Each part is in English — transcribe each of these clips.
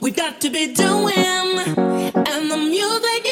we got to be doing, and the music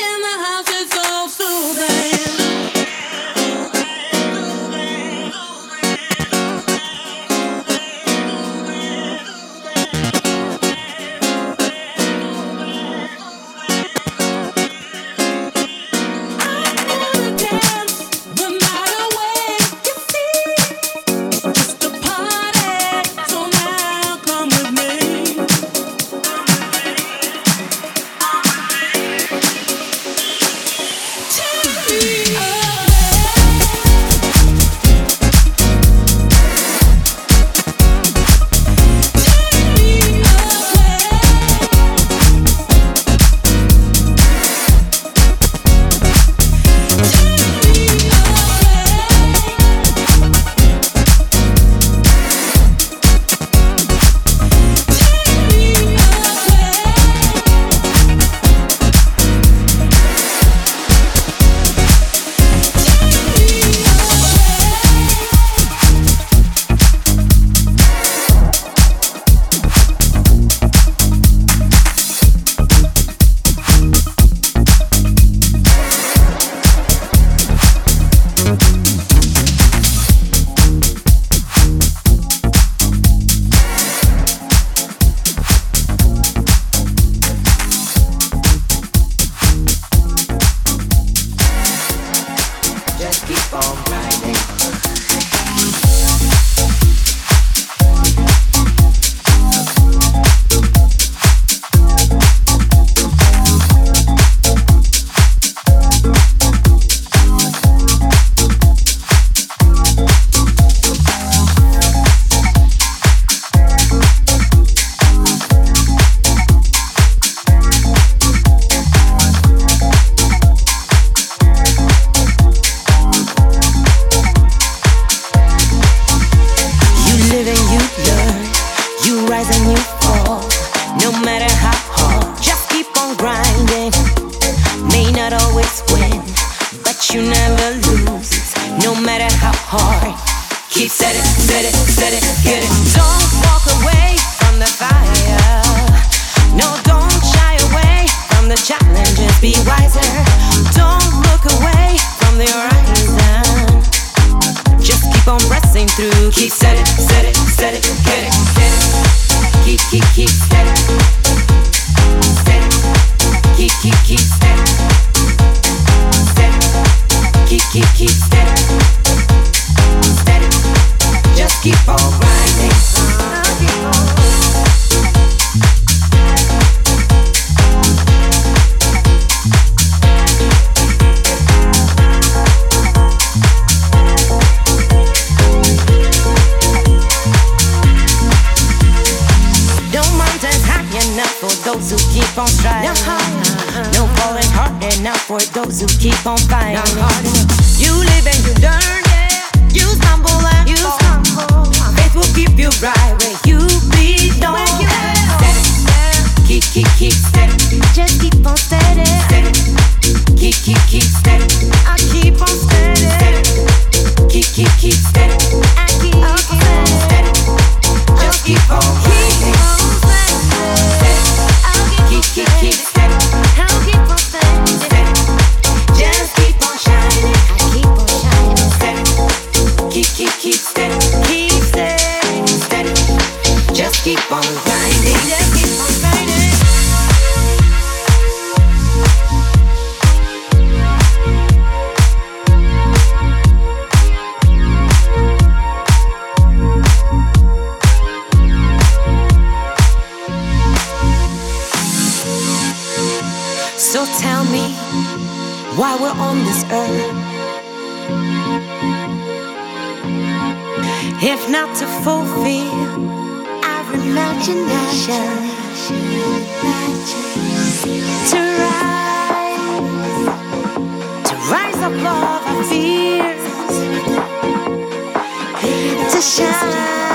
we're on this earth. If not to fulfill our imagination, to rise, to rise above our fears, to shine.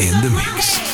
in the mix.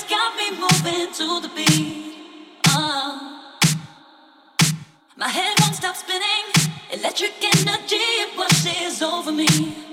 got me moving to the beat. Uh. My head won't stop spinning. Electric energy it washes over me.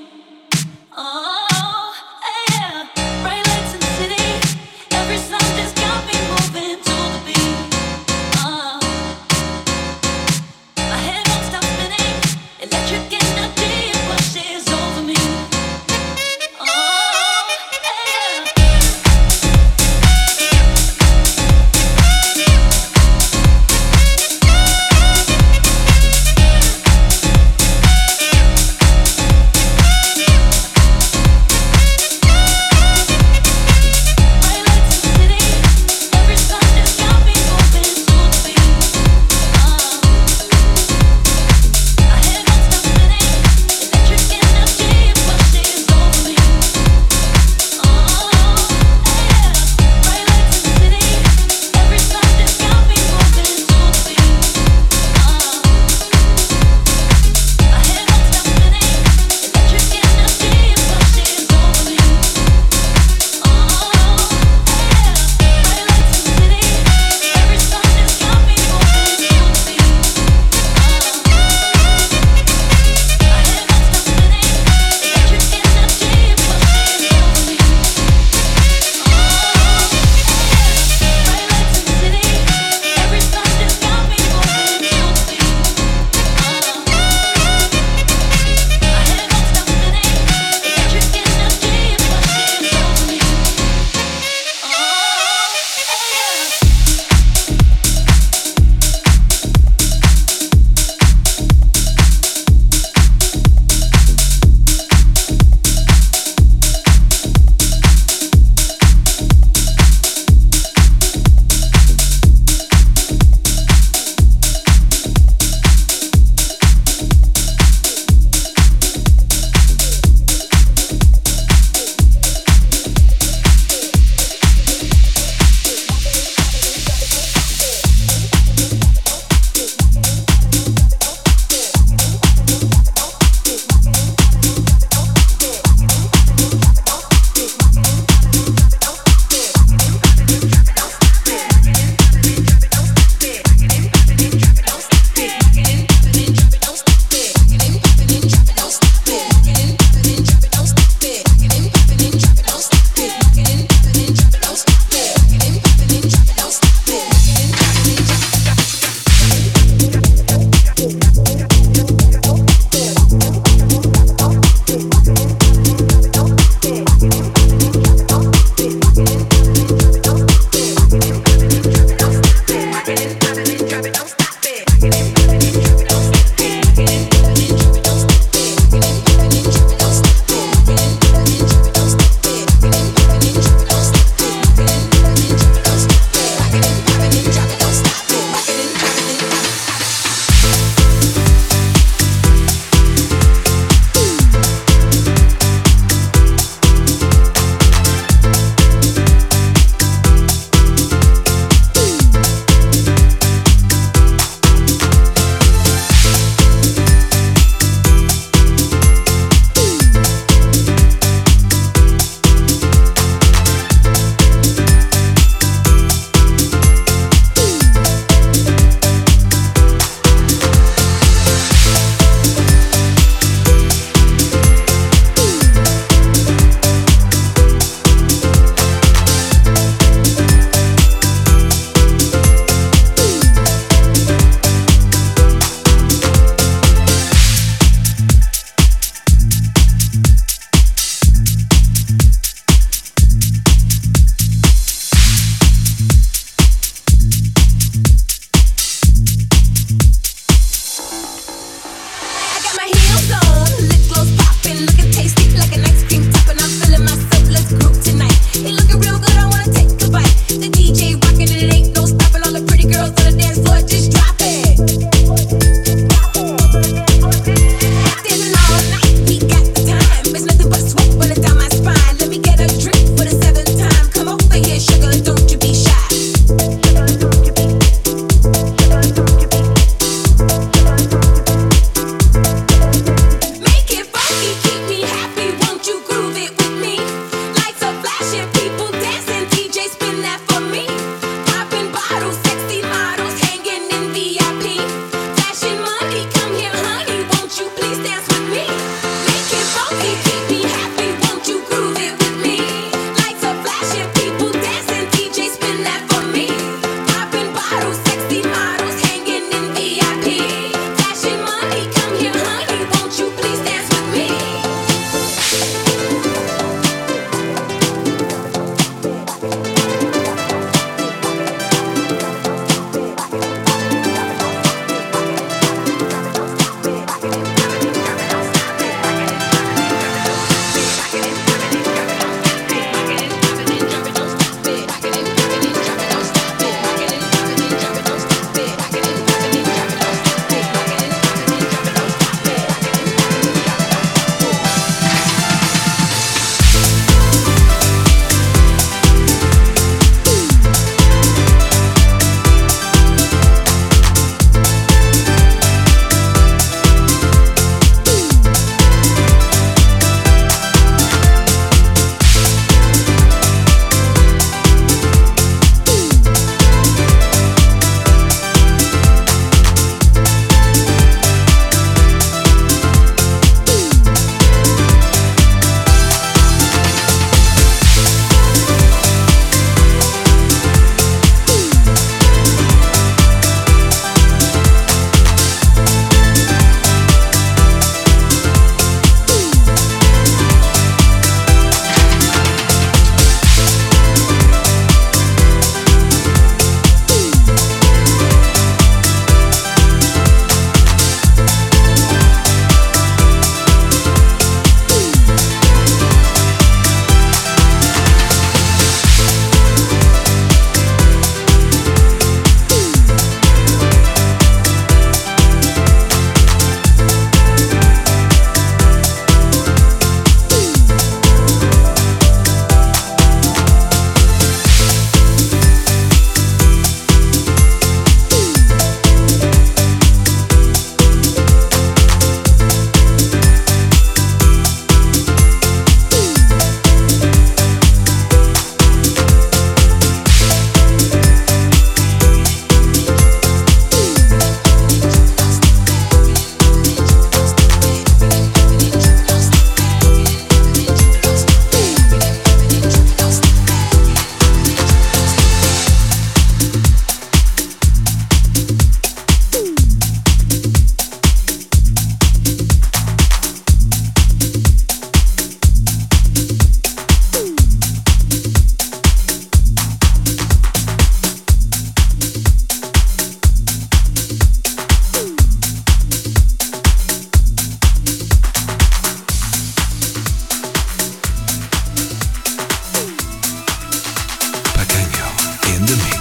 in the mix.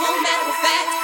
no matter of fact.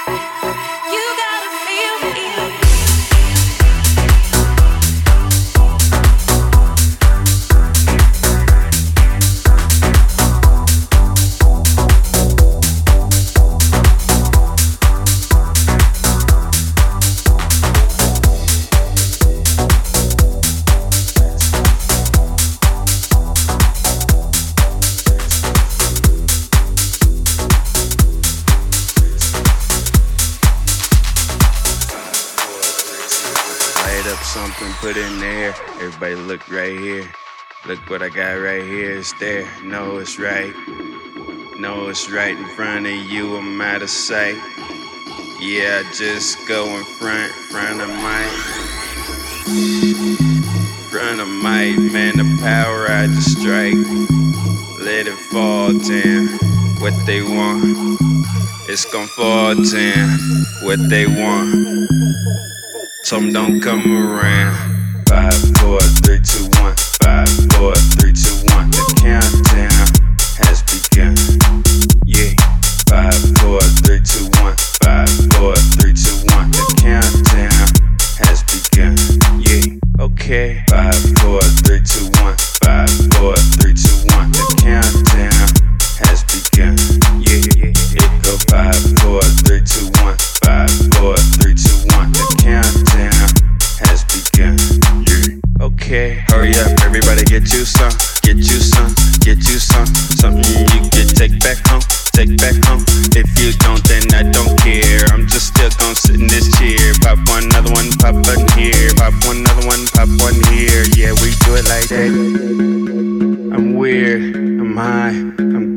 Right here. Look what I got right here. It's there. No, it's right. No, it's right in front of you. I'm out of sight. Yeah, just go in front, front of my, front of my man. The power I just strike. Let it fall down. What they want, it's gonna fall down. What they want. Some don't come around. Five, four, three, two, one. Five, four, three, two, one. The countdown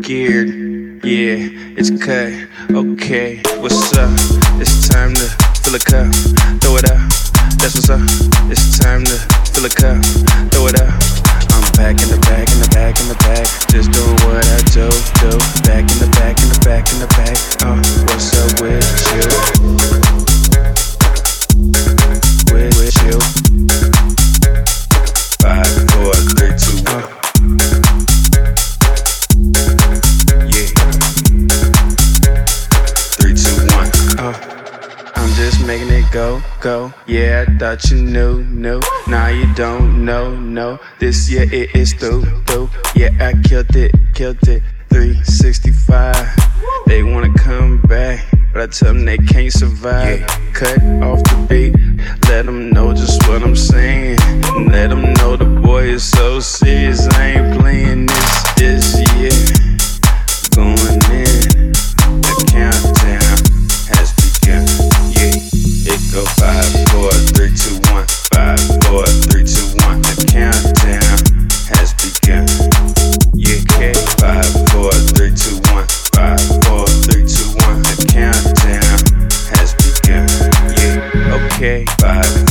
geared. Yeah, it's cut. Okay, what's up? It's time to fill a cup, throw it up. That's what's up. It's time to fill a cup, go. Yeah, I thought you knew, knew. Now you don't know, no. This year it is through, through. Yeah, I killed it, killed it. 365. They wanna come back, but I tell them they can't survive. Cut off the beat, let them know just what I'm saying. Let them know the boy is so serious. I ain't playing this, this year. Going go five, four, three, two, one. Five, four, three, two, one. The countdown has begun. Yeah, okay. Five, four, three, two, one. Five, four, three, two, one. The countdown has begun. Yeah, okay. Five,